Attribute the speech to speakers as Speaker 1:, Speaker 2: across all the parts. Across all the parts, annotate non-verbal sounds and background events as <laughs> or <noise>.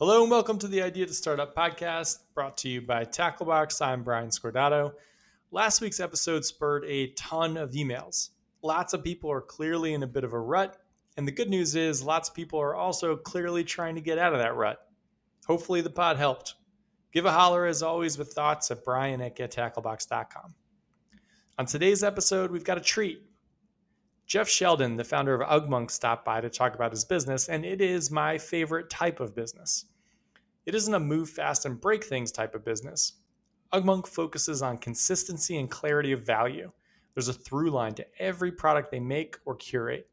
Speaker 1: Hello and welcome to the Idea to Startup podcast brought to you by Tacklebox. I'm Brian Scordato. Last week's episode spurred a ton of emails. Lots of people are clearly in a bit of a rut, and the good news is lots of people are also clearly trying to get out of that rut. Hopefully, the pod helped. Give a holler as always with thoughts at brian at gettacklebox.com. On today's episode, we've got a treat. Jeff Sheldon, the founder of Ugmonk, stopped by to talk about his business, and it is my favorite type of business. It isn't a move fast and break things type of business. Ugmonk focuses on consistency and clarity of value. There's a through line to every product they make or curate.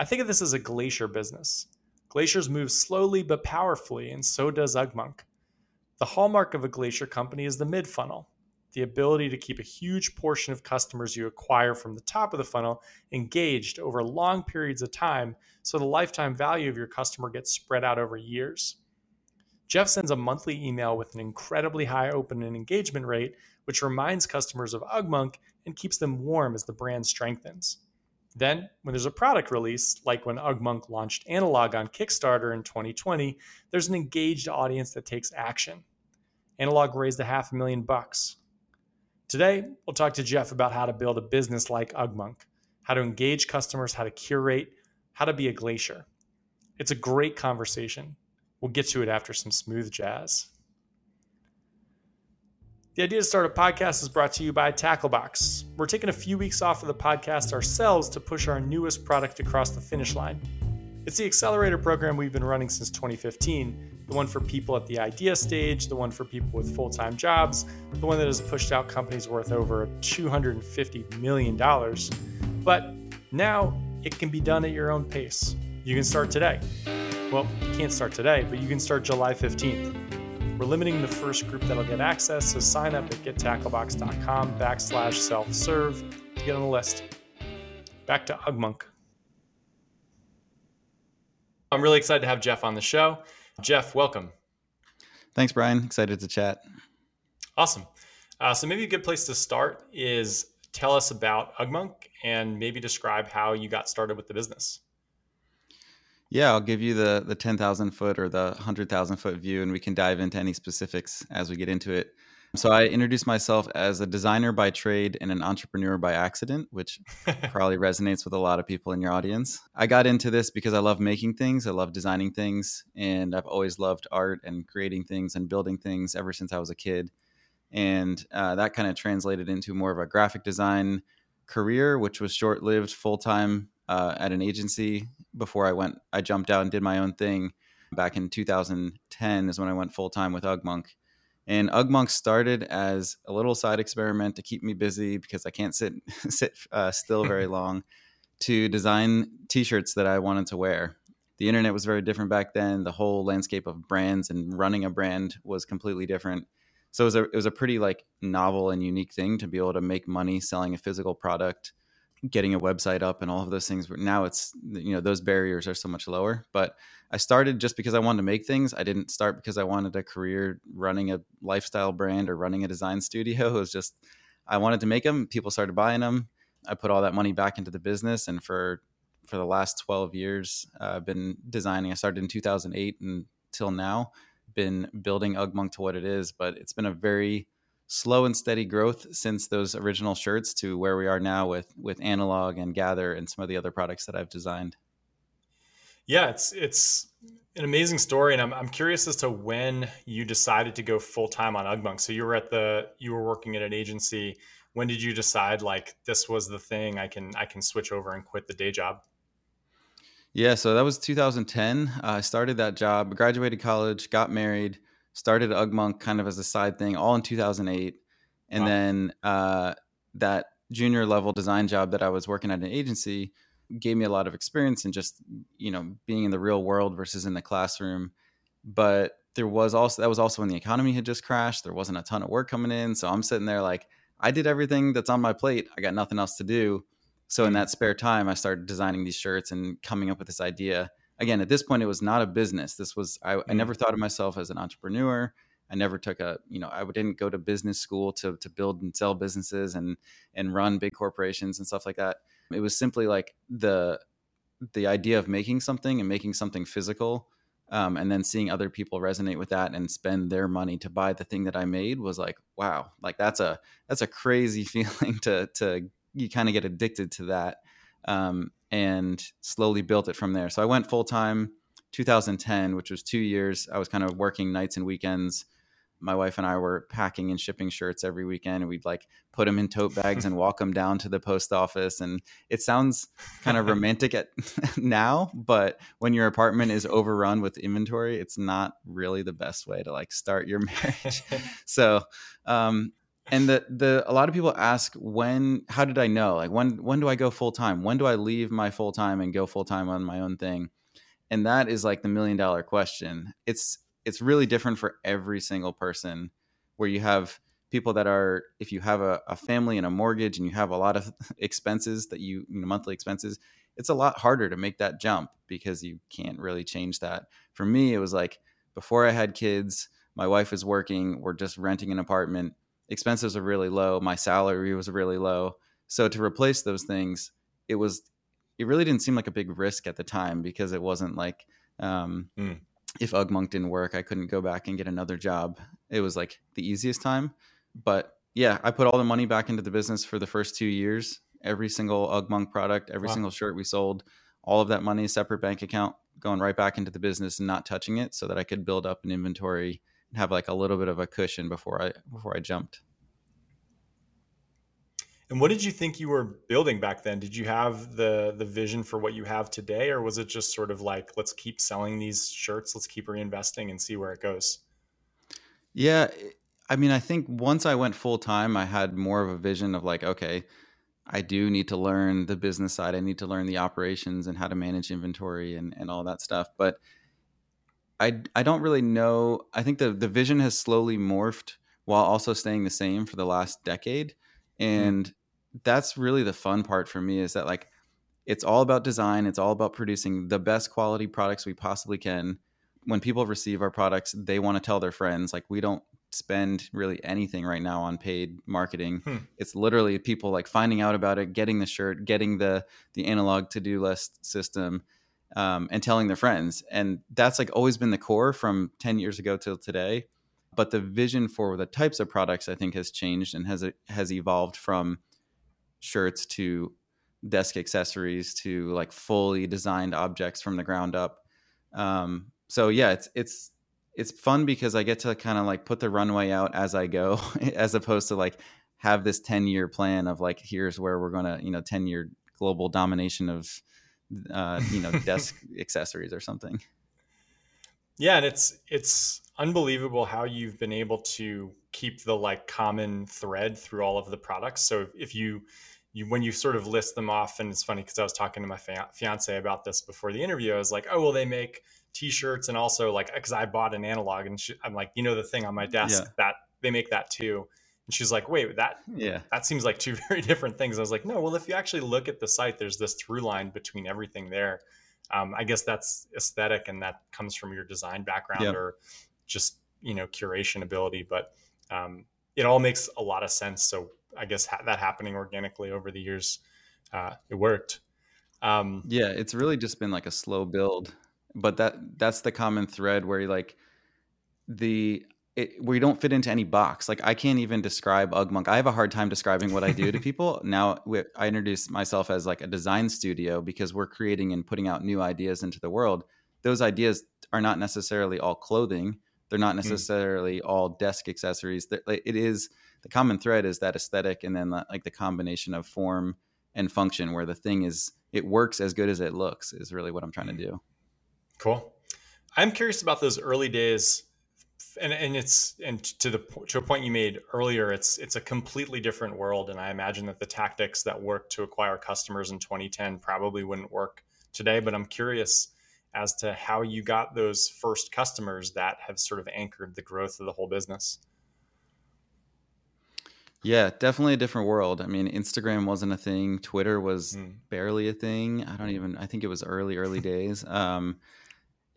Speaker 1: I think of this as a glacier business. Glaciers move slowly but powerfully, and so does Ugmonk. The hallmark of a glacier company is the mid funnel, the ability to keep a huge portion of customers you acquire from the top of the funnel engaged over long periods of time so the lifetime value of your customer gets spread out over years. Jeff sends a monthly email with an incredibly high open and engagement rate, which reminds customers of Ugmonk and keeps them warm as the brand strengthens. Then, when there's a product release, like when Ugmonk launched Analog on Kickstarter in 2020, there's an engaged audience that takes action. Analog raised a half a million bucks. Today, we'll talk to Jeff about how to build a business like Ugmonk, how to engage customers, how to curate, how to be a glacier. It's a great conversation. We'll get to it after some smooth jazz. The Idea to Startup Podcast is brought to you by Tacklebox. We're taking a few weeks off of the podcast ourselves to push our newest product across the finish line. It's the accelerator program we've been running since 2015, the one for people at the idea stage, the one for people with full time jobs, the one that has pushed out companies worth over $250 million. But now it can be done at your own pace. You can start today. Well, you can't start today, but you can start July 15th. We're limiting the first group that'll get access, so sign up at gettacklebox.com backslash self-serve to get on the list. Back to Ugmonk. I'm really excited to have Jeff on the show. Jeff, welcome.
Speaker 2: Thanks, Brian. Excited to chat.
Speaker 1: Awesome. Uh, so maybe a good place to start is tell us about Ugmonk and maybe describe how you got started with the business.
Speaker 2: Yeah, I'll give you the the ten thousand foot or the hundred thousand foot view, and we can dive into any specifics as we get into it. So I introduced myself as a designer by trade and an entrepreneur by accident, which <laughs> probably resonates with a lot of people in your audience. I got into this because I love making things, I love designing things, and I've always loved art and creating things and building things ever since I was a kid. And uh, that kind of translated into more of a graphic design career, which was short lived, full time uh, at an agency before I went. I jumped out and did my own thing. Back in 2010 is when I went full time with Ugmonk. And Ugmonk started as a little side experiment to keep me busy because I can't sit <laughs> sit uh, still very <laughs> long. to design T-shirts that I wanted to wear. The internet was very different back then. The whole landscape of brands and running a brand was completely different. So it was a it was a pretty like novel and unique thing to be able to make money selling a physical product getting a website up and all of those things But now it's you know those barriers are so much lower. But i started just because i wanted to make things. I didn't start because i wanted a career running a lifestyle brand or running a design studio. <laughs> It was just i wanted to make them people started buying them i put all that money back into the business and for for the last 12 years uh, i've been designing. I started in 2008 until now been building ugmonk to what it is but it's been a very slow and steady growth since those original shirts to where we are now with with analog and gather and some of the other products that I've designed.
Speaker 1: Yeah, it's it's an amazing story, and I'm I'm curious as to when you decided to go full time on Ugmonk. So you were at the you were working at an agency. When did you decide like this was the thing? I can I can switch over and quit the day job.
Speaker 2: Yeah, so that was 2010. Uh, I started that job, graduated college, got married, started Ugmonk kind of as a side thing, all in 2008, and wow. then uh, that junior level design job that I was working at an agency gave me a lot of experience in just you know being in the real world versus in the classroom. But there was also that was also when the economy had just crashed. There wasn't a ton of work coming in, so I'm sitting there like I did everything that's on my plate. I got nothing else to do. So in mm-hmm. that spare time, I started designing these shirts and coming up with this idea again at this point it was not a business. This was I, I, mm-hmm. never thought of myself as an entrepreneur. I never took a you know i didn't go to business school to to build and sell businesses and and run big corporations and stuff like that. It was simply like the the idea of making something and making something physical um, and then seeing other people resonate with that and spend their money to buy the thing that I made was like, wow, like that's a that's a crazy <laughs> feeling to to you kind of get addicted to that, um, and slowly built it from there. So I went full time 2010, which was two years. I was kind of working nights and weekends my wife and I were packing and shipping shirts every weekend. And we'd like put them in tote bags and walk them <laughs> down to the post office. And it sounds kind of romantic at <laughs> now, but when your apartment is overrun with inventory, it's not really the best way to like start your <laughs> marriage. so, um, and the the a lot of people ask when how did I know? Like when when do I go full time when do I leave my full time and go full time on my own thing? And that is like the million dollar question. It's it's really different for every single person where you have people that are if you have a, a, family and a mortgage and you have a lot of <laughs> expenses that you, you know monthly expenses it's a lot harder to make that jump because you can't really change that. For me it was like before i had kids my wife was working we're just renting an apartment expenses are really low my salary was really low so to replace those things it was it really didn't seem like a big risk at the time because it wasn't like um, mm if didn't work, I couldn't go back and get another job. It was like the easiest time. But yeah, I put all the money back into the business for the first two years. Every single UgMonk product, every wow. single shirt we sold, all of that money, separate bank account, going right back into the business and not touching it so that I could build up an inventory have like a little bit of a cushion before I before I jumped.
Speaker 1: And what did you think you were building back then? Did you have the the vision for what you have today, or was it just sort of like let's keep selling these shirts, let's keep reinvesting and see where it goes?
Speaker 2: Yeah, I mean, I think once I went full time, I had more of a vision of like, okay, I do need to learn the business side. I need to learn the operations and how to manage inventory and, and all that stuff. But I I don't really know. I think the the vision has slowly morphed while also staying the same for the last decade. Mm-hmm. And mm that's really the fun part for me is that like it's all about design it's all about producing the best quality products we possibly can when people receive our products they want to tell their friends like we don't spend really anything right now on paid marketing hmm. it's literally people like finding out about it getting the shirt getting the the analog to-do list system um, and telling their friends and that's like always been the core from 10 years ago till today but the vision for the types of products i think has changed and has has evolved from shirts to desk accessories to like fully designed objects from the ground up. Um, so yeah, it's it's it's fun because I get to kind of like put the runway out as I go, <laughs> as opposed to like have this ten year plan of like here's where we're gonna you know ten year global domination of uh, you know desk <laughs> accessories or something.
Speaker 1: Yeah, and it's it's unbelievable how you've been able to keep the like common thread through all of the products. So if you you when you sort of list them off, and it's funny because I was talking to my fiance about this before the interview. I was like, oh well, they make T-shirts and also like because I bought an analog, and she, I'm like, you know, the thing on my desk yeah. that they make that too. And she's like, wait, that yeah, that seems like two <laughs> very different things. I was like, no, well, if you actually look at the site, there's this through line between everything there. Um, I guess that's aesthetic, and that comes from your design background yeah. or just you know curation ability. But um, it all makes a lot of sense. So I guess ha- that happening organically over the years, uh, it worked.
Speaker 2: Um, yeah, it's really just been like a slow build, but that that's the common thread where like the it, we don't fit into any box. Like I can't even describe UgMonk. I have a hard time describing what I do to <laughs> people. now we, I introduce myself as like a design studio because we're creating and putting out new ideas into the world. Those ideas are not necessarily all clothing. They're not hmm. necessarily mm. all desk accessories. It is the common thread is that aesthetic and then like the combination of form and function where the thing is it works as good as it looks is really what i'm trying to do
Speaker 1: cool i'm curious about those early days and, and it's and to the to a point you made earlier it's it's a completely different world and i imagine that the tactics that worked to acquire customers in 2010 probably wouldn't work today but i'm curious as to how you got those first customers that have sort of anchored the growth of the whole business
Speaker 2: yeah, definitely a different world. I mean, Instagram wasn't a thing. Twitter was mm. barely a thing. I don't even. I think it was early, early <laughs> days. Um,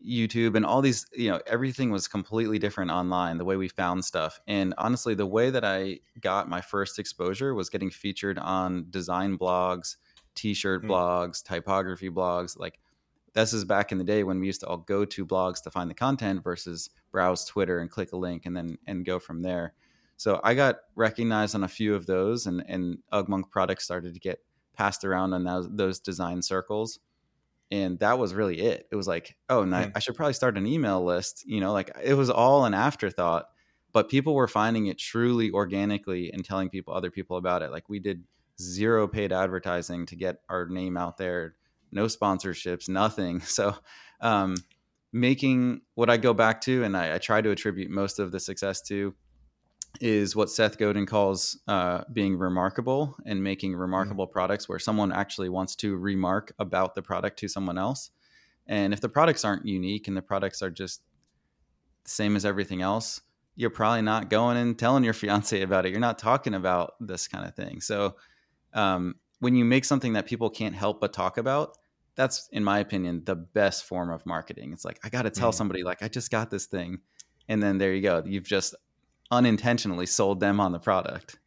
Speaker 2: YouTube and all these, you know, everything was completely different online. The way we found stuff, and honestly, the way that I got my first exposure was getting featured on design blogs, T-shirt mm. blogs, typography blogs, like this is back in the day when we used to all go to blogs to find the content versus browse Twitter and click a link and then and go from there. So I got recognized on a few of those, and and UgMonk products started to get passed around on those, those design circles, and that was really it. It was like, oh, and I, hmm. I should probably start an email list. You know, like it was all an afterthought, but people were finding it truly organically and telling people other people about it. Like we did zero paid advertising to get our name out there, no sponsorships, nothing. <laughs> So. Um, making what I go back to, and I, I, try to attribute most of the success to, is what Seth Godin calls uh, being remarkable and making mm. remarkable mm. products where someone actually wants to remark about the product to someone else. And if the products aren't unique and the products are just the same as everything else, you're probably not going and telling your <laughs> fiance about it. You're not talking about this kind of thing. So um, when you make something that people can't help but talk about, that's, in my opinion, the best form of marketing. It's like, I got to tell mm. somebody, like, I just got this thing. And then there you go. You've just unintentionally sold them on the product.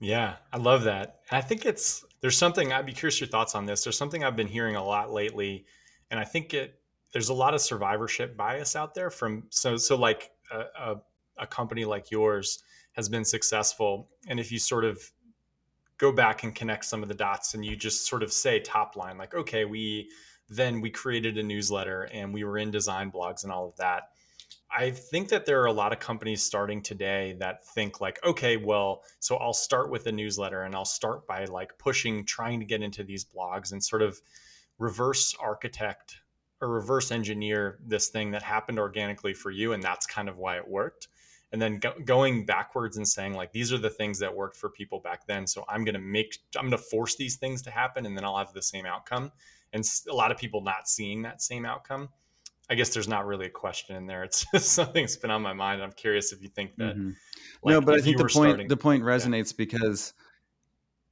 Speaker 1: Yeah, I love that. I think it's there's something I'd be curious your thoughts on this. There's something I've been hearing a lot lately, and I think it there's a lot of survivorship bias out there from so so like a, a, a company like yours has been successful, and if you sort of go back and connect some of the dots, and you just sort of say top line like, okay, we then we created a newsletter and we were in design blogs and all of that I think that there are a lot of companies starting today that think like, okay, well, so I'll start with a newsletter and I'll start by like pushing, trying to get into these blogs and sort of reverse architect or reverse engineer this thing that happened organically for you. And that's kind of why it worked. And then go- going backwards and saying like, these are the things that worked for people back then. So I'm going to make, I'm going to force these things to happen and then I'll have the same outcome. And a lot of people not seeing that same outcome. I guess there's not really a question in there. <laughs> It's just something that's been on my mind. I'm curious if you think that.
Speaker 2: Mm-hmm. Like, no, but I think the point starting, the point resonates yeah. because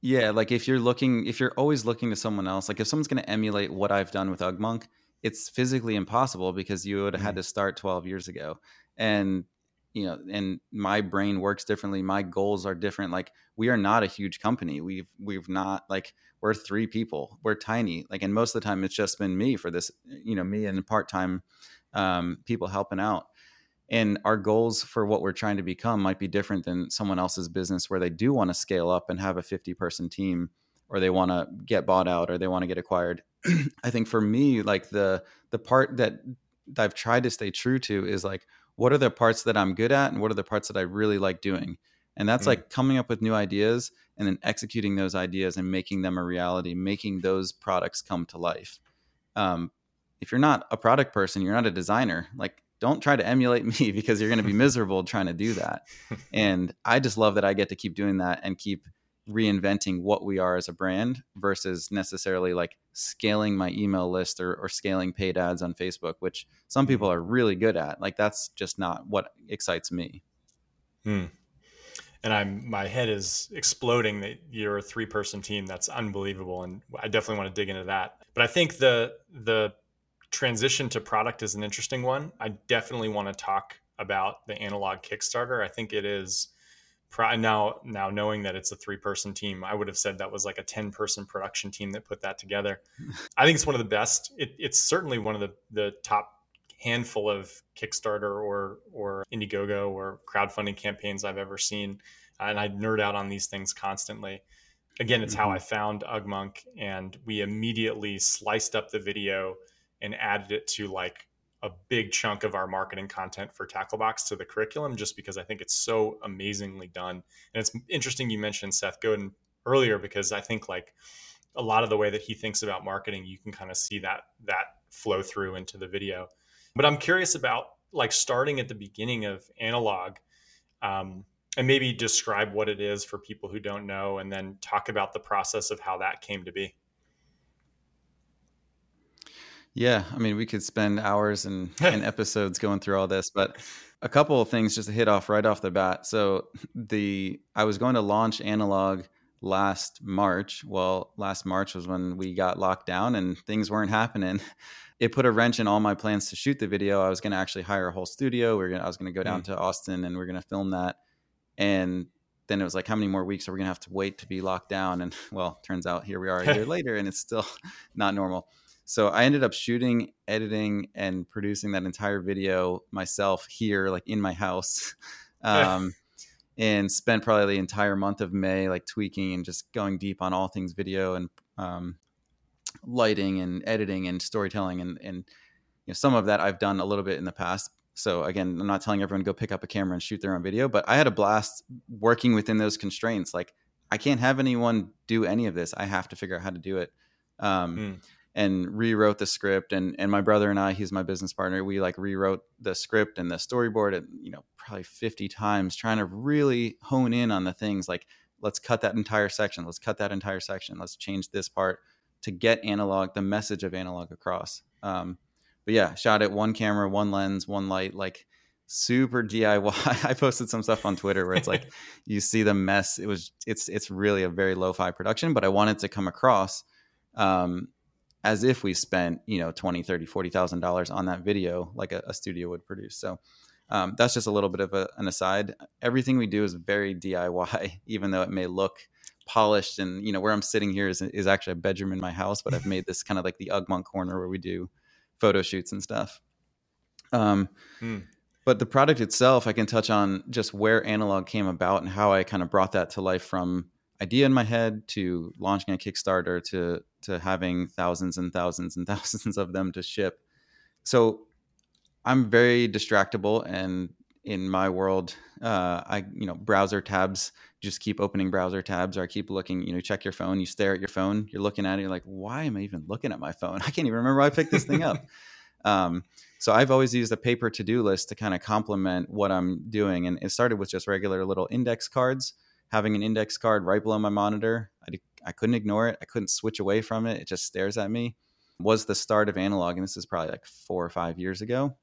Speaker 2: yeah, like if you're looking, if you're always looking to someone else, like if someone's going to emulate what I've done with UgMonk, it's physically impossible because you would have mm-hmm. had to start 12 years ago. And you know, and my brain works differently. My goals are different. Like we are not a huge company. We've we've not like we're three people. We're tiny. Like, and most of the time it's just been me for this, you know, me and part time um, people helping out. And our goals for what we're trying to become might be different than someone else's business where they do want to scale up and have a 50 person team or they want to get bought out or they want to get acquired. <clears throat> I think for me, like the the part that I've tried to stay true to is like what are the parts that I'm good at and what are the parts that I really like doing. And that's mm. like coming up with new ideas and then executing those ideas and making them a reality, making those products come to life. Um, if you're not a product person, you're not a designer, like don't try to emulate <laughs> me because you're going to be <laughs> miserable trying to do that. And I just love that I get to keep doing that and keep reinventing what we are as a brand versus necessarily like scaling my email list or, or scaling paid ads on Facebook, which some people are really good at. Like that's just not what excites me.
Speaker 1: Hmm and I'm my head is exploding that you're a three person team. That's unbelievable, and I definitely want to dig into that. But I think the the transition to product is an interesting one. I definitely want to talk about the analog Kickstarter. I think it is now now knowing that it's a three person team. I would have said that was like a ten person production team that put that together. <laughs> I think it's one of the best. It, it's certainly one of the the top handful of Kickstarter or or Indiegogo or crowdfunding campaigns I've ever seen, and I nerd out on these things constantly. Again, it's mm-hmm. how I found UgMonk, and we immediately sliced up the video and added it to like a big chunk of our marketing content for Tacklebox to the curriculum, just because I think it's so amazingly done. And it's interesting you mentioned Seth Godin earlier because I think like a lot of the way that he thinks about marketing, you can kind of see that that flow through into the video. But I'm curious about like starting at the beginning of analog um, and maybe describe what it is for people who don't know and then talk about the process of how that came to be.
Speaker 2: Yeah, I mean, we could spend hours and, <laughs> and episodes going through all this, but a couple of things just to hit off right off the bat. So the I was going to launch analog last March. Well, last March was when we got locked down and things weren't happening it put a wrench in all my plans to shoot the video. I was going to actually hire a whole studio. We are gonna, I was going to go down mm. to Austin and we are going to film that. And then it was like, how many more weeks are we going to have to wait to be locked down? And <laughs> well, turns out here we are a year <laughs> later and it's still <laughs> not normal. So I ended up shooting, editing, and producing that entire video myself here, like in my house. Um, and spent probably the entire month of May like tweaking and just going deep on all things video and um, lighting and editing and storytelling and and you know some of that I've done a little bit in the past. So again, I'm not telling everyone to go pick up a camera and shoot their own video, but I had a blast working within those constraints. Like I can't have anyone do any of this. I have to figure out how to do it. Um, mm and rewrote the script and and my brother and I he's my business partner we like rewrote the script and the storyboard and you know probably 50 times trying to really hone in on the things like let's cut that entire section let's cut that entire section let's change this part to get analog the message of analog across. Um, but yeah shot it one camera one lens one light like super diy <laughs> i posted some stuff on twitter where it's like <laughs> you see the mess. It was it's it's really a very lo-fi production but i wanted to come across um, as if we spent you know 20 30 40 thousand dollars on that video like a, a studio would produce. So um, that's just a little bit of a, an aside. Everything we do is very diy <laughs> even though it may look polished and you know where i'm sitting here is, is actually a bedroom in my house but i've made <laughs> this kind of like the ugmonk corner where we do photo shoots and stuff um, hmm. but the product itself i can touch on just where analog came about and how i kind of brought that to life from idea in my head to launching a Kickstarter to to having thousands and thousands and <laughs> thousands of them to ship. So I'm very distractible and in my world, uh, I you know browser tabs just keep opening browser tabs or I keep looking. You know, check your phone, you stare at your phone, you're looking at it, you're like, why am I even looking at my phone? <laughs> I can't even remember why I picked this thing up. <laughs> Um, so I've always used a paper to do list to kind of complement what I'm doing, and it started with just regular little index cards having an index card right below my monitor. I, I couldn't ignore it. I couldn't switch away from it. It just stares at me. Was the start of analog, and this is probably like four or five years ago.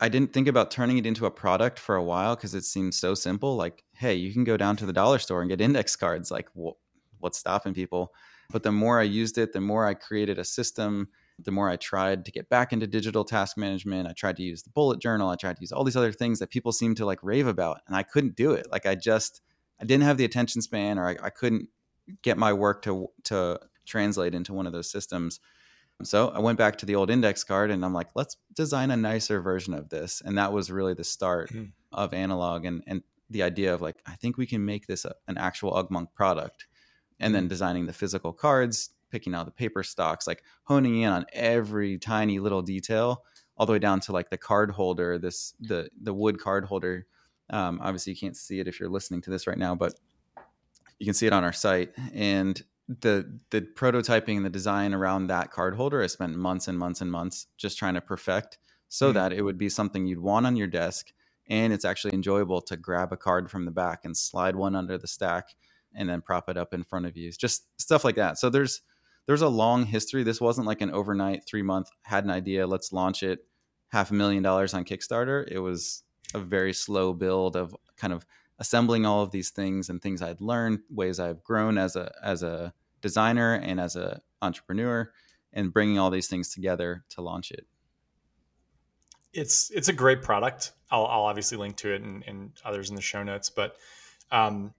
Speaker 2: I didn't think about turning it into a product for a while because it seemed so simple. Like, hey, you can go down to the dollar store and get index cards. Like, wh- what's stopping people? But the more I used it, the more I created a system. The more I tried to get back into digital task management, I tried to use the bullet journal. I tried to use all these other things that people seem to like rave about, and I couldn't do it. Like, I just I didn't have the attention span, or I, I couldn't get my work to to translate into one of those systems. So I went back to the old index card and I'm like, let's design a nicer version of this. And that was really the start mm-hmm. of analog and, and the idea of like, I think we can make this a, an actual Ugmonk product. And then hmm. designing the physical cards, picking out the paper stocks, like honing in on every tiny little detail, all the way down to like the card holder, this the the wood card holder um, obviously, you can't see it if you're listening to this right now, but you can see it on our site. And the the prototyping and the design around that card holder, I spent months and months and months just trying to perfect so mm-hmm. that it would be something you'd want on your desk, and it's actually enjoyable to grab a card from the back and slide one under the stack, and then prop it up in front of you. Just stuff like that. So there's there's a long history. This wasn't like an overnight three month had an idea, let's launch it, half a million dollars on Kickstarter. It was a very slow build of kind of assembling all of these things and things I'd learned, ways I've grown as a as a designer and as a entrepreneur, and bringing all these things together to launch it.
Speaker 1: It's it's a great product. I'll, I'll obviously link to it and, and others in the show notes, but um,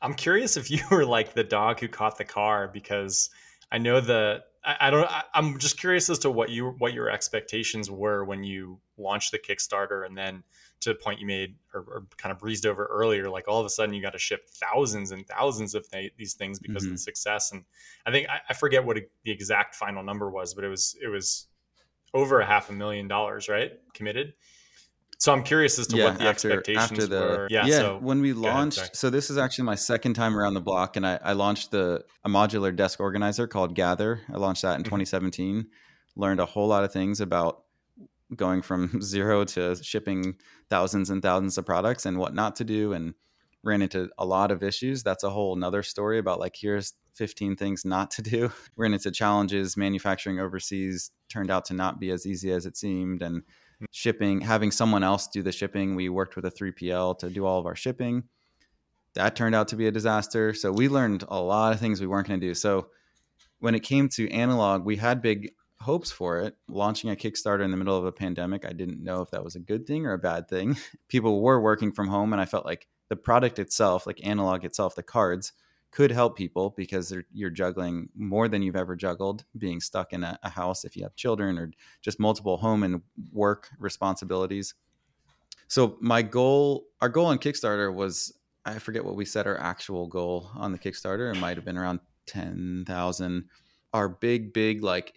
Speaker 1: I'm curious if <laughs> you were like the dog who caught the car because I know the I, I don't I, I'm just curious as to what you what your expectations were when you launched the Kickstarter and then to the point you made or, or, kind of breezed over earlier, like all of a sudden you got to ship thousands and thousands of th- these things because mm-hmm. of the success. And I think I, I forget what the exact final number was, but it was it was over a half a million dollars, right? Committed. So I'm curious as to yeah, what the after, expectations after the, were.
Speaker 2: Yeah, yeah so, when we launched, ahead, so this is actually my second time around the block, and I, I, launched the a modular desk organizer called Gather. I launched that in mm-hmm. 2017. Learned a whole lot of things about going from <laughs> zero to shipping thousands and thousands of products and what not to do and ran into a lot of issues that's a whole nother story about like here's 15 things not to do <laughs> ran into challenges manufacturing overseas turned out to not be as easy as it seemed and shipping having someone else do the shipping we worked with a 3pl to do all of our shipping that turned out to be a disaster so we learned a lot of things we weren't going to do so when it came to analog we had big hopes for it. Launching a Kickstarter in the middle of a pandemic, I didn't know if that was a good thing or a bad thing. <laughs> People were working from home, and I felt like the product itself, like analog itself, the cards, could help people because you're juggling more than you've ever juggled being stuck in a, a house if you have children or just multiple home and work responsibilities. So my goal our goal on kickstarter was i forget what we set our actual goal on the kickstarter. It might have been around 10000 our big big like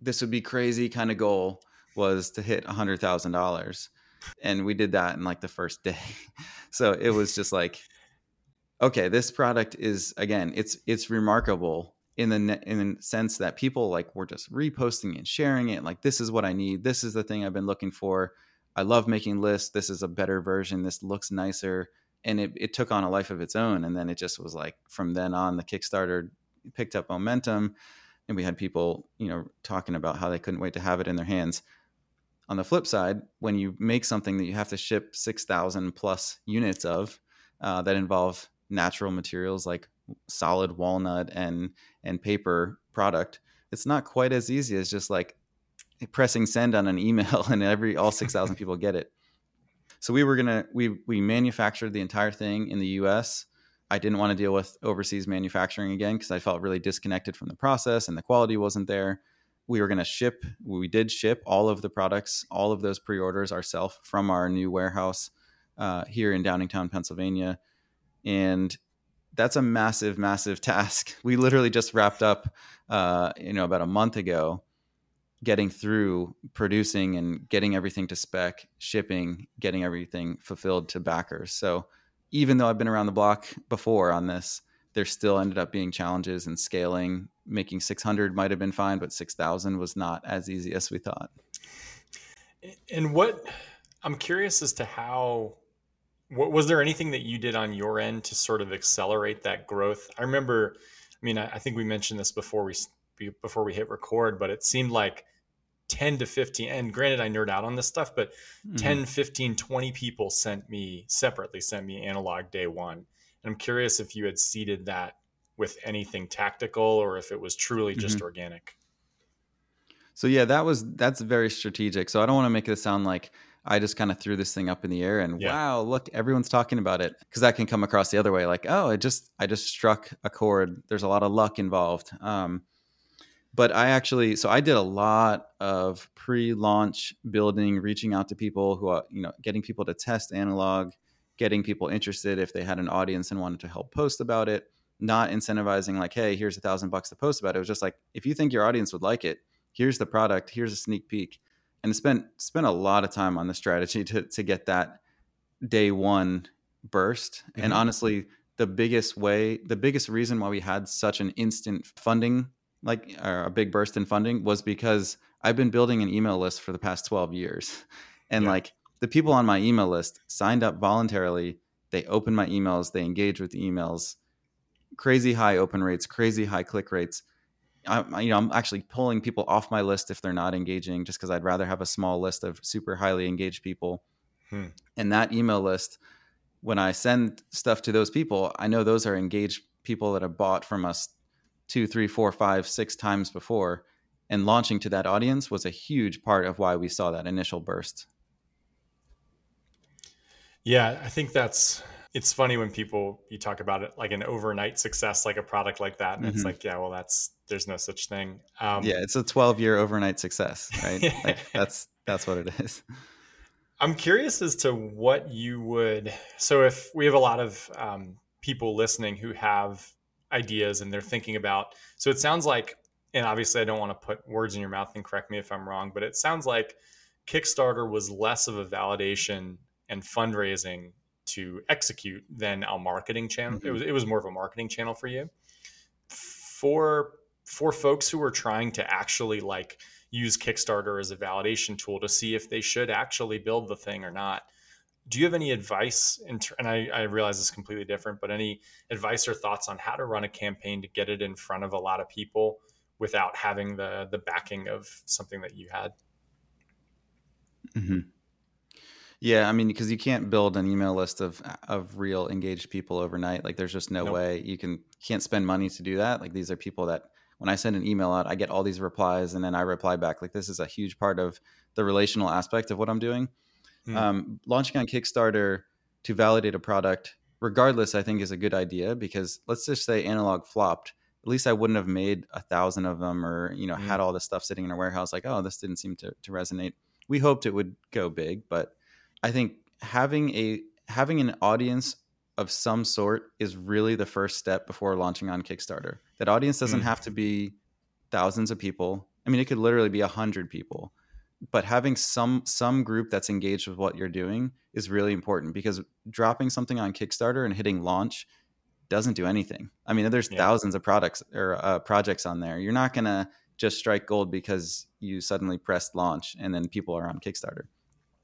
Speaker 2: this would be crazy kind of goal was to hit $100000 and we did that in like the first day. <laughs> So it was just like okay this product is again it's it's remarkable in the in the sense that people like were just reposting and sharing it like this is what i need. This is the thing i've been looking for. I love making lists. This is a better version. This looks nicer. And it, it took on a life of its own and then it just was like from then on the kickstarter picked up momentum and we had people you know talking about how they couldn't wait to have it in their hands. On the flip side when you make something that you have to ship 6000 plus units of uh, that involve natural materials like solid walnut and and paper product it's not quite as easy as just like pressing send on an email <laughs> and every all 6000 people get it. So we were gonna we we manufactured the entire thing in the us i didn't want to deal with overseas manufacturing again because i felt really disconnected from the process and the quality wasn't there. We were going to ship we did ship all of the products all of those pre-orders ourselves from our new warehouse uh, here in downingtown pennsylvania and that's a massive massive task. <laughs> We literally just wrapped up uh, you know about a month ago getting through producing and getting everything to spec shipping getting everything fulfilled to backers so even though i've been around the block before on this there still ended up being challenges in scaling. Making 600 might have been fine but 6000 was not as easy as we thought.
Speaker 1: And what i'm curious as to how was there anything that you did on your end to sort of accelerate that growth? I remember, I mean, I, I think we mentioned this before we before we hit record, but it seemed like 10 to 15 and granted i nerd out on this stuff but mm-hmm. 10 15 20 people sent me separately sent me analog day one and i'm curious if you had seeded that with anything tactical or if it was truly just mm-hmm. organic
Speaker 2: so yeah that was that's very strategic so i don't want to make it sound like I just kind of threw this thing up in the air and yeah. wow, look, everyone's talking about it because that can come across the other way, like oh, I just I just struck a chord. There's a lot of luck involved. Um, but I actually, so I did a lot of pre-launch building, reaching out to people who are you know getting people to test analog, getting people interested if they had an audience and wanted to help post about it. Not incentivizing like, hey, here's a thousand bucks to post about it. It was just like, if you think your audience would like it, here's the product, here's a sneak peek and spent spent a lot of time on the strategy to to get that day one burst. Mm-hmm. And honestly, the biggest way, the biggest reason why we had such an instant funding, like a big burst in funding, was because I've been building an email list for the past twelve years, <laughs> and yeah. like the people on my email list signed up voluntarily. They open my emails, they engage with the emails. Crazy high open rates, crazy high click rates I, you know, I'm actually pulling people off my list if they're not engaging, just because I'd rather have a small list of super highly engaged people. Hmm. And that email list, when I send stuff to those people, I know those are engaged people that have bought from us two, three, four, five, six times before. And launching to that audience was a huge part of why we saw that initial burst.
Speaker 1: Yeah, I think that's it's funny when people you talk about it like an overnight success like a product like that and mm-hmm. it's like yeah well that's there's no such thing.
Speaker 2: Um, yeah it's a 12 year overnight success right? <laughs> Like that's that's what it is.
Speaker 1: I'm curious as to what you would so if we have a lot of um, people listening who have ideas and they're thinking about so it sounds like and obviously i don't want to put words in your mouth and correct me if i'm wrong but it sounds like kickstarter was less of a validation and fundraising to execute than a marketing channel. Mm-hmm. It was it was more of a marketing channel for you. For for folks who are trying to actually like use Kickstarter as a validation tool to see if they should actually build the thing or not. Do you have any advice? In ter- and I, I realize it's completely different, but any advice or thoughts on how to run a campaign to get it in front of a lot of people without having the the backing of something that you had?
Speaker 2: Mm-hmm. Yeah, I mean, because you can't build an email list of of real engaged people overnight. Like, there's just no nope. way you can can't spend money to do that. Like, these are people that when I send an email out, I get all these replies, and then I reply back. Like, this is a huge part of the relational aspect of what I'm doing. Mm. Um, launching on Kickstarter to validate a product regardless, I think is a good idea because let's just say analog flopped. At least I wouldn't have made a thousand of them or, you know, mm. had all this stuff sitting in a warehouse like, oh, this didn't seem to, to resonate. We hoped it would go big, but I think having a having an audience of some sort is really the first step before launching on Kickstarter. That audience doesn't mm. have to be thousands of people. I mean, it could literally be a hundred people, but having some some group that's engaged with what you're doing is really important because dropping something on Kickstarter and hitting launch doesn't do anything. I mean, there's yeah. thousands of products or uh, projects on there. You're not gonna just strike gold because you suddenly pressed launch and then people are on Kickstarter.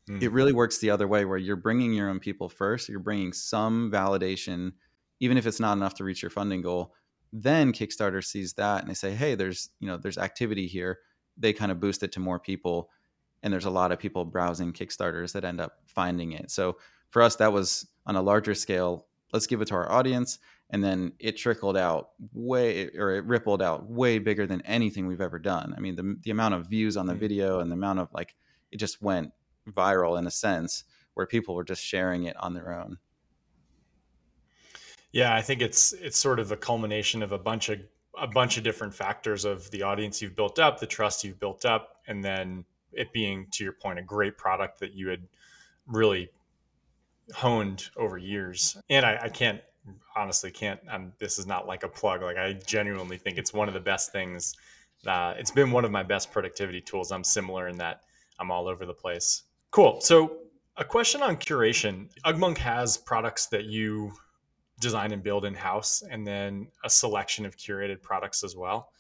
Speaker 2: Mm. It really works the other way where you're bringing your own people first, you're bringing some validation, even if it's not enough to reach your funding goal. Then Kickstarter sees that and they say, "Hey, there's, you know, there's activity here." They kind of boost it to more people and there's a lot of people browsing Kickstarters that end up finding it. So for us that was on a larger scale, let's give it to our audience and then it trickled out way or it rippled out way bigger than anything we've ever done. I mean, the the amount of views on the mm. video and the amount of like it just went viral in a sense where people were just sharing it on their own.
Speaker 1: Yeah, I think it's it's sort of a culmination of a bunch of a bunch of different factors of the audience you've built up, the trust you've built up, and then it being to your point a great product that you had really honed over years. And I, I can't honestly can't. This is not like a plug. Like I genuinely think it's one of the best things. Uh, it's been one of my best productivity tools. I'm similar in that I'm all over the place. Cool. So, a question on curation. Ugmonk has products that you design and build in house, and then a selection of curated products as well.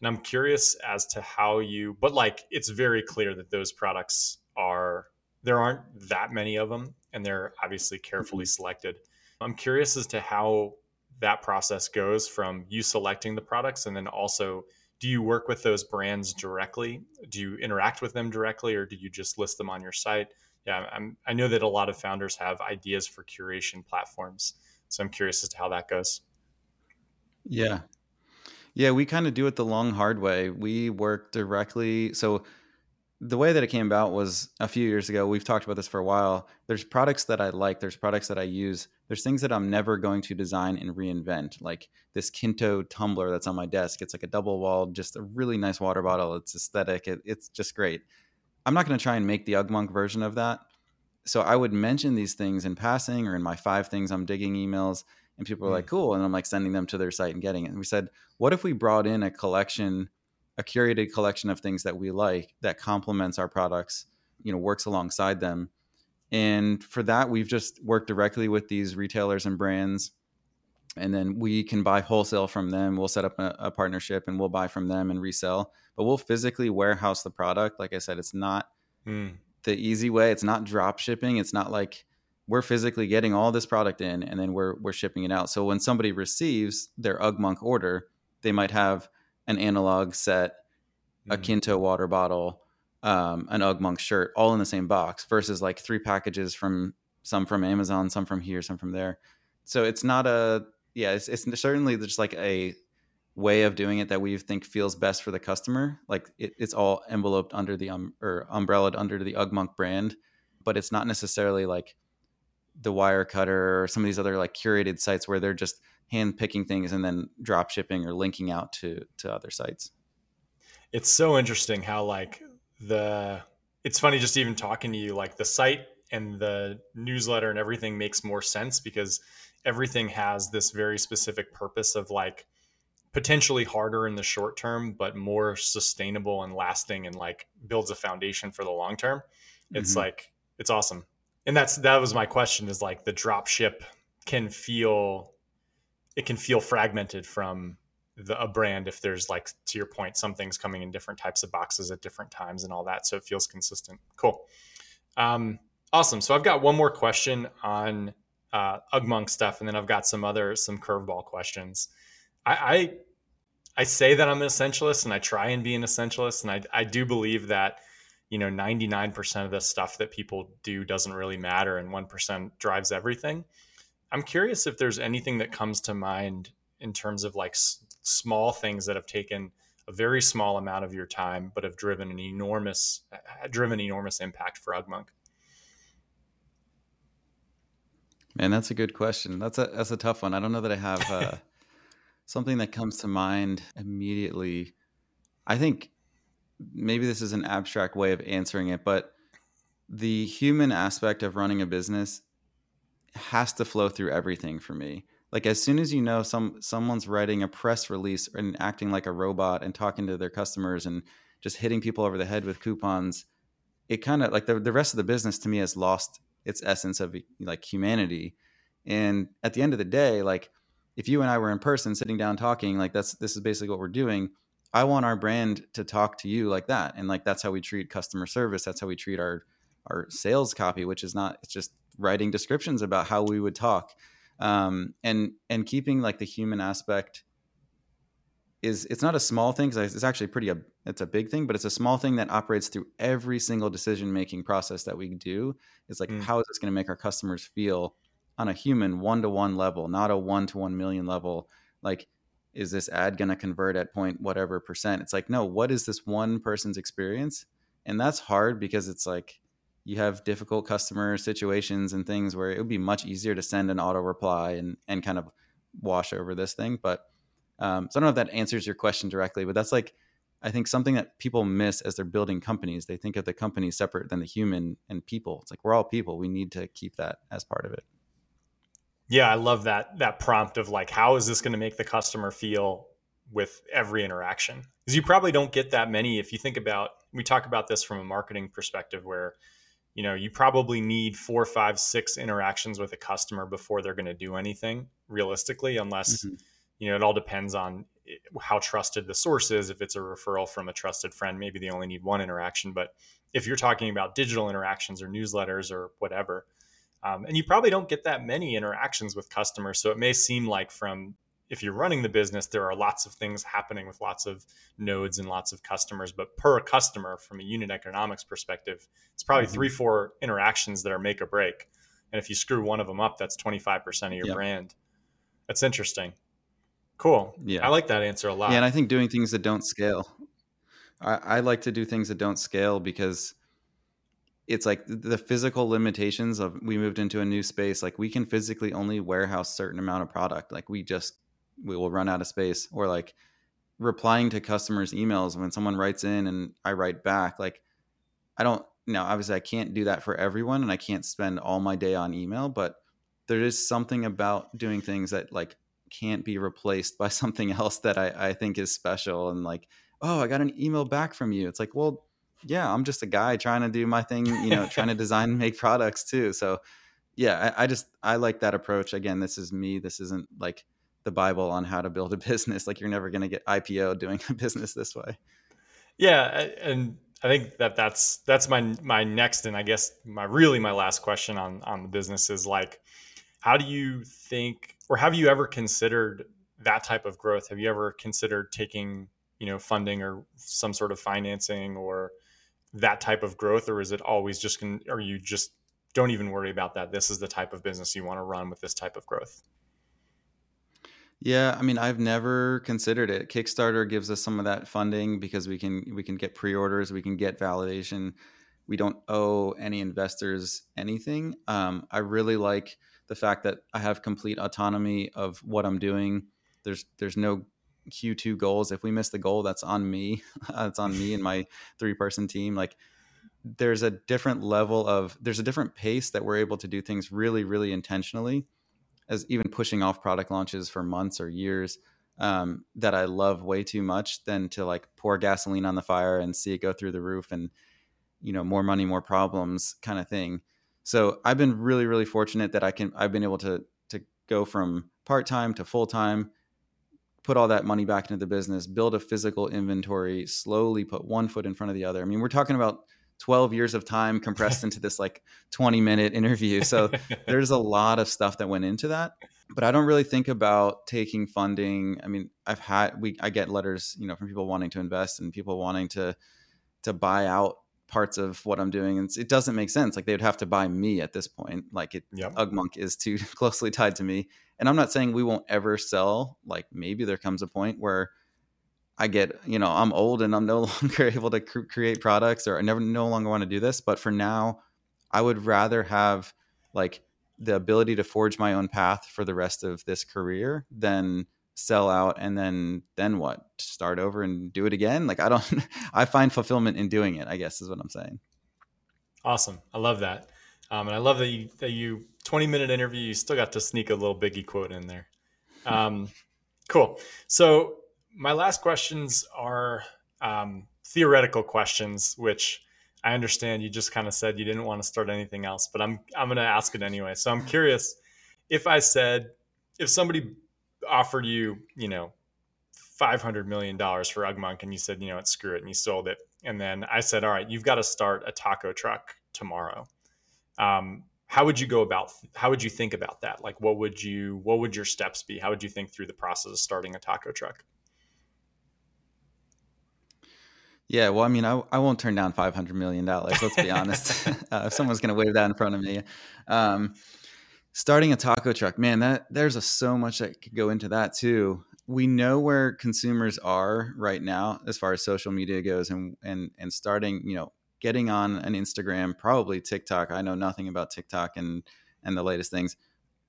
Speaker 1: And I'm curious as to how you, but like it's very clear that those products are, there aren't that many of them, and they're obviously carefully mm-hmm. selected. I'm curious as to how that process goes from you selecting the products and then also do you work with those brands directly? Do you interact with them directly, or do you just list them on your site? Yeah, I'm, I know that a lot of founders have ideas for curation platforms, so I'm curious as to how that goes.
Speaker 2: Yeah, yeah, we kind of do it the long hard way. We work directly. So the way that it came about was a few years ago. We've talked about this for a while. There's products that I like, there's products that I use, there's things that I'm never going to design and reinvent. Like this Kinto tumbler that's on my desk. It's like a double walled, just a really nice water bottle. It's aesthetic, it, it's just great. I'm not going to try and make the Ugmonk version of that. So I would mention these things in passing or in my five things I'm digging emails. And people are mm. like, cool. And I'm like sending them to their site and getting it. And we said, what if we brought in a collection a curated collection of things that we like that complements our products, you know, works alongside them. And for that, we've just worked directly with these retailers and brands. And then we can buy wholesale from them. We'll set up a, a partnership and we'll buy from them and resell. But we'll physically warehouse the product. Like I said, it's not mm. the easy way. It's not drop shipping. It's not like we're physically getting all this product in and then we're we're shipping it out. So when somebody receives their Ugmonk order, they might have an analog set, a mm-hmm. Kinto water bottle, um, an Ugmonk shirt, all in the same box, versus like three packages from some from Amazon, some from here, some from there. So it's not a yeah, it's, it's certainly just like a way of doing it that we think feels best for the customer. Like it, it's all enveloped under the um or umbrellaed under the Ugmonk brand, but it's not necessarily like the Wirecutter or some of these other like curated sites where they're just hand picking things and then drop shipping or linking out to to other sites.
Speaker 1: It's so interesting how like the it's funny just even talking to you like the site and the newsletter and everything makes more sense because everything has this very specific purpose of like potentially harder in the short term but more sustainable and lasting and like builds a foundation for the long term it's mm-hmm. like it's awesome and that's that was my question is like the drop ship can feel it can feel fragmented from the, a brand if there's like to your point some things coming in different types of boxes at different times and all that so it feels consistent. Cool. Um, awesome. So i've got one more question on uh, ugmonk stuff and then i've got some other some curveball questions. I, I i say that i'm an essentialist and i try and be an essentialist and i, I do believe that you know 99% of the stuff that people do doesn't really matter and 1% drives everything I'm curious if there's anything that comes to mind in terms of like s- small things that have taken a very small amount of your time, but have driven an enormous, driven enormous impact for Ugmonk.
Speaker 2: Man, that's a good question. That's a that's a tough one. I don't know that I have uh, <laughs> something that comes to mind immediately. I think maybe this is an abstract way of answering it, but the human aspect of running a business has to flow through everything for me. Like as soon as you know some someone's writing a press release and acting like a robot and talking to their customers and just hitting people over the head with coupons, it kind of like the, the rest of the business to me has lost its essence of like humanity. And at the end of the day, like if you and I were in person sitting down talking, like that's this is basically what we're doing. I want our brand to talk to you like that. And like that's how we treat customer service. That's how we treat our our sales copy, which is not it's just writing descriptions about how we would talk. Um, and and keeping like the human aspect is it's not a small thing because it's actually pretty a it's a big thing, but it's a small thing that operates through every single decision making process that we do. It's like mm. how is this going to make our customers feel on a human one to one level, not a one to one million level. Like, is this ad going to convert at point whatever percent? It's like no, what is this one person's experience? And that's hard because it's like you have difficult customer situations and things where it would be much easier to send an auto reply and and kind of wash over this thing, but um, so I don't know if that answers your question directly, but that's like I think something that people miss as they're building companies. They think of the company separate than the human and people. It's like we're all people. We need to keep that as part of it.
Speaker 1: Yeah, I love that that prompt of like how is this going to make the customer feel with every interaction? Because you probably don't get that many if you think about we talk about this from a marketing perspective where you know you probably need four five six interactions with a customer before they're going to do anything realistically unless mm-hmm you know, it all depends on eh, how trusted the source is. If it's a referral from a trusted friend, maybe they only need one interaction. But if you're talking about digital interactions or newsletters or whatever, um, and you probably don't get that many interactions with customers. So it may seem like from if you're running the business, there are lots of things happening with lots of nodes and lots of customers. But per customer, from a unit economics perspective, it's probably mm-hmm. three, four interactions that are make or break. And if you screw one of them up, that's 25% of your yep. brand. That's interesting. Cool. Yeah. I like that answer a lot.
Speaker 2: Yeah. And I think doing things that don't scale. I, I like to do things that don't scale because it's like the physical limitations of we moved into a new space. Like we can physically only warehouse certain amount of product. Like we just, we will run out of space or like replying to customers' emails when someone writes in and I write back. Like I don't, now obviously I can't do that for everyone and I can't spend all my day on email, but there is something about doing things that like can't be replaced by <laughs> something else that I, I think is special and like oh i got an email back from you it's like well yeah i'm just a guy trying to do my thing you know trying to <laughs> design and make products too so yeah I, I, just i like that approach again this is me this isn't like the bible on how to build a <laughs> business like you're never going to get ipo doing a <laughs> business this way
Speaker 1: yeah and i think that that's that's my my next and i guess my really my last question on on the business is like how do you think, or have you ever considered that type of growth? Have you ever considered taking, you know, funding or some sort of financing or that type of growth, or is it always just, can, or you just don't even worry about that? This is the type of business you want to run with this type of growth.
Speaker 2: Yeah, I mean, I've never considered it. Kickstarter gives us some of that funding because we can we can get pre-orders, we can get validation. We don't owe any investors anything. Um, I really like the fact that I have complete autonomy of what I'm doing. There's there's no Q2 goals. If we miss the goal, that's on me. <laughs> it's on me and my three person team. Like there's a different level of there's a different pace that we're able to do things really really intentionally as even pushing off product launches for months or years um, that I love way too much than to like pour gasoline on the fire and see it go through the roof and you know more money more problems kind of thing so I've been really, really fortunate that I can I've been able to to go from part time to full time, put all that money back into the business, build a physical inventory, slowly put one foot in front of the other. I mean, we're talking about 12 years of time compressed <laughs> into this like 20 minute interview. So <laughs> there's a lot of stuff that went into that. But I don't really think about taking funding. I mean, I've had we I get letters, you know, from people wanting to invest and people wanting to to buy out parts of what I'm doing, and it doesn't make sense. Like they would have to buy me at this point. Like it, yep. Ugmonk is too <laughs> closely tied to me. And I'm not saying we won't ever sell. Like maybe there comes a point where I get, you know, I'm old and I'm no <laughs> longer able to cr- create products, or I never no longer want to do this. But for now, I would rather have like the ability to forge my own path for the rest of this career than sell out and then then what? Start over and do it again? Like i don't <laughs> i find fulfillment in doing it i guess is what i'm saying.
Speaker 1: Awesome. I love that. Um, and i love that you that you 20 minute interview you still got to sneak a little biggie quote in there. Um, cool. So my last questions are um, theoretical questions which i understand you just kind of said you didn't want to start anything else but i'm i'm going to ask it anyway so i'm curious if i said if somebody offered you, you know, five hundred million dollars for Ugmonk, and you said, you know, what, screw it, and you sold it. And then I said, all right, you've got to start a taco truck tomorrow. Um, how would you go about? How would you think about that? Like, what would you? What would your steps be? How would you think through the process of starting a taco truck?
Speaker 2: Yeah, well, I mean, I, I won't turn down five hundred million dollars. Let's be honest. <laughs> <laughs> uh, if someone's going to wave that in front of me, um, starting a taco truck man that there's a, so much that could go into that too we know where consumers are right now as far as social media goes and and and starting you know getting on an instagram probably tiktok i know nothing about tiktok and and the latest things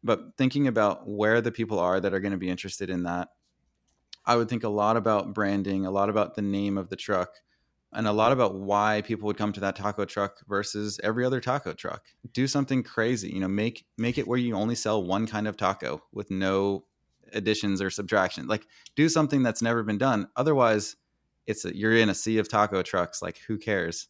Speaker 2: but thinking about where the people are that are going to be interested in that i would think a lot about branding a lot about the name of the truck and a lot about why people would come to that taco truck versus every other taco truck. Do something crazy, you know, make make it where you only sell one kind of taco with no additions or subtractions. Like do something that's never been done. Otherwise, it's a, you're in a sea of taco trucks. Like who cares?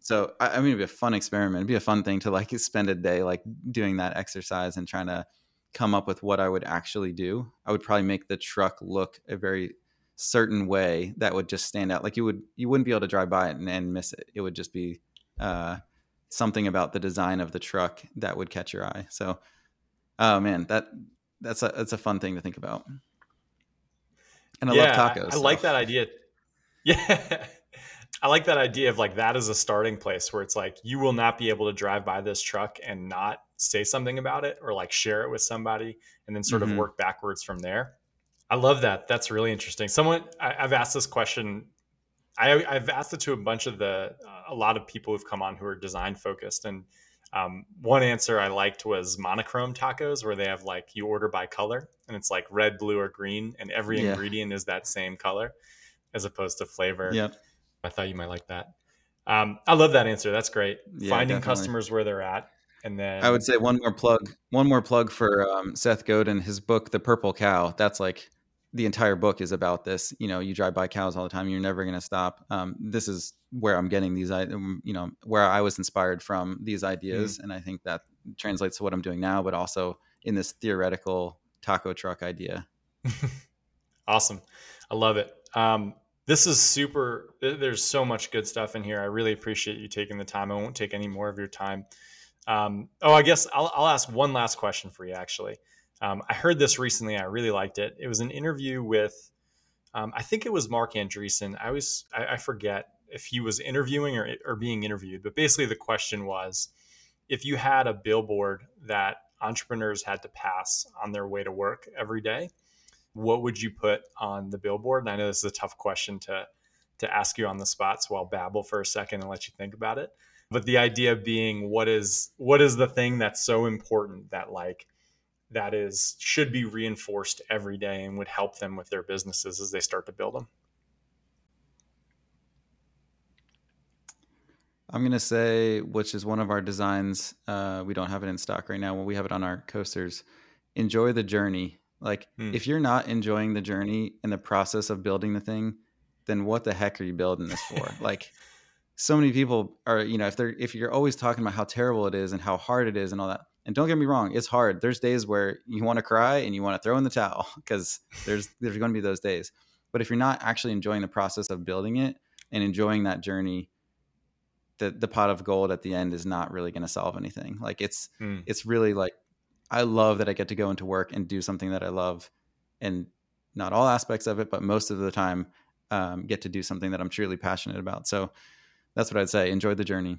Speaker 2: So I, I mean, it'd be a fun experiment. It'd be a fun thing to like spend a day like doing that exercise and trying to come up with what I would actually do. I would probably make the truck look a very certain way that would just stand out. Like you would you wouldn't be able to drive by it and, and miss it. It would just be uh, something about the design of the truck that would catch your eye. So, oh man, that that's a that's a fun thing to think about.
Speaker 1: And I yeah, love tacos. I, I so. like that idea. <laughs> Yeah. I like that idea of like that as a starting place where it's like you will not be able to drive by this truck and not say something about it or like share it with somebody and then sort mm-hmm. of work backwards from there. I love that. That's really interesting. Someone I, have asked this question. I, have asked it to a bunch of the uh, a lot of people who've come on who are design focused, and um, one answer I liked was monochrome tacos, where they have like you order by color, and it's like red, blue, or green, and every yeah. ingredient is that same color, as opposed to flavor.
Speaker 2: Yep.
Speaker 1: I thought you might like that. Um, I love that answer. That's great. Yeah, Finding definitely. customers where they're at. And then
Speaker 2: I would say one more plug, one more plug for um, Seth Godin, his book, The Purple Cow. That's like the entire book is about this. You know, you drive by cows all the time. You're never going to stop. Um, this is where I'm getting these, um, you know, where I was inspired from these ideas, mm and I think that translates to what I'm doing now, but also in this theoretical taco truck idea. <laughs>
Speaker 1: awesome, I love it. Um, this is super. There's so much good stuff in here. I really appreciate you taking the time. I won't take any more of your time. Um, oh, I guess I'll, I'll ask one last question for you, actually. Um, I heard this recently. I really liked it. It was an interview with, um, I think it was Marc Andreessen. I was, I, I forget if he was interviewing or, or being interviewed, but basically the question was, if you had a billboard that entrepreneurs had to pass on their way to work every day, what would you put on the billboard? And I know this is a tough question to to ask you on the spot, so I'll babble for a second and let you think about it. But the idea being, what is what is the thing that's so important that like that is should be reinforced every day and would help them with their businesses as they start to build them?
Speaker 2: I'm going to say, which is one of our designs. Uh, we don't have it in stock right now. Well, we have it on our coasters. Enjoy the journey. Like, mm. if you're not enjoying the journey and the process of building the thing, then what the heck are you building this for? <laughs> like, so many people are, you know, if they're if you're always talking about how terrible it is and how hard it is and all that, and don't get me wrong, it's hard. There's days where you want to cry and you want to throw in the towel <laughs> because there's there's going to be those days. But if you're not actually enjoying the process of building it and enjoying that journey, the the pot of gold at the end is not really going to solve anything. Like it's mm. it's really like I love that I get to go into work and do something that I love, and not all aspects of it, but most of the time um, get to do something that I'm truly passionate about. So that's what I'd say. Enjoy the journey.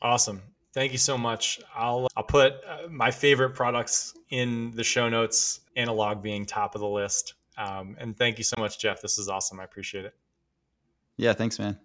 Speaker 1: Awesome. Thank you so much. I'll I'll put uh, my favorite products in the show notes. Analog being top of the list. Um, and thank you so much, Jeff. This is awesome. I appreciate it.
Speaker 2: Yeah, thanks, man.